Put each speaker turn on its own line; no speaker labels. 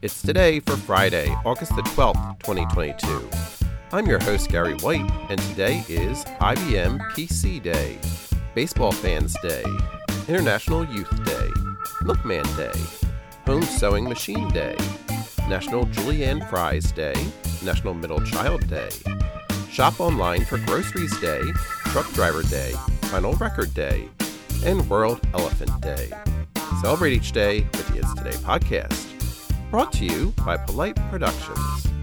It's today for Friday, August the 12th, 2022. I'm your host, Gary White, and today is IBM PC Day, Baseball Fans Day, International Youth Day, Milkman Day, Home Sewing Machine Day, National Julienne Fries Day, National Middle Child Day, Shop Online for Groceries Day, Truck Driver Day, Vinyl Record Day, and World Elephant Day. Celebrate each day with the It's Today podcast. Brought to you by Polite Productions.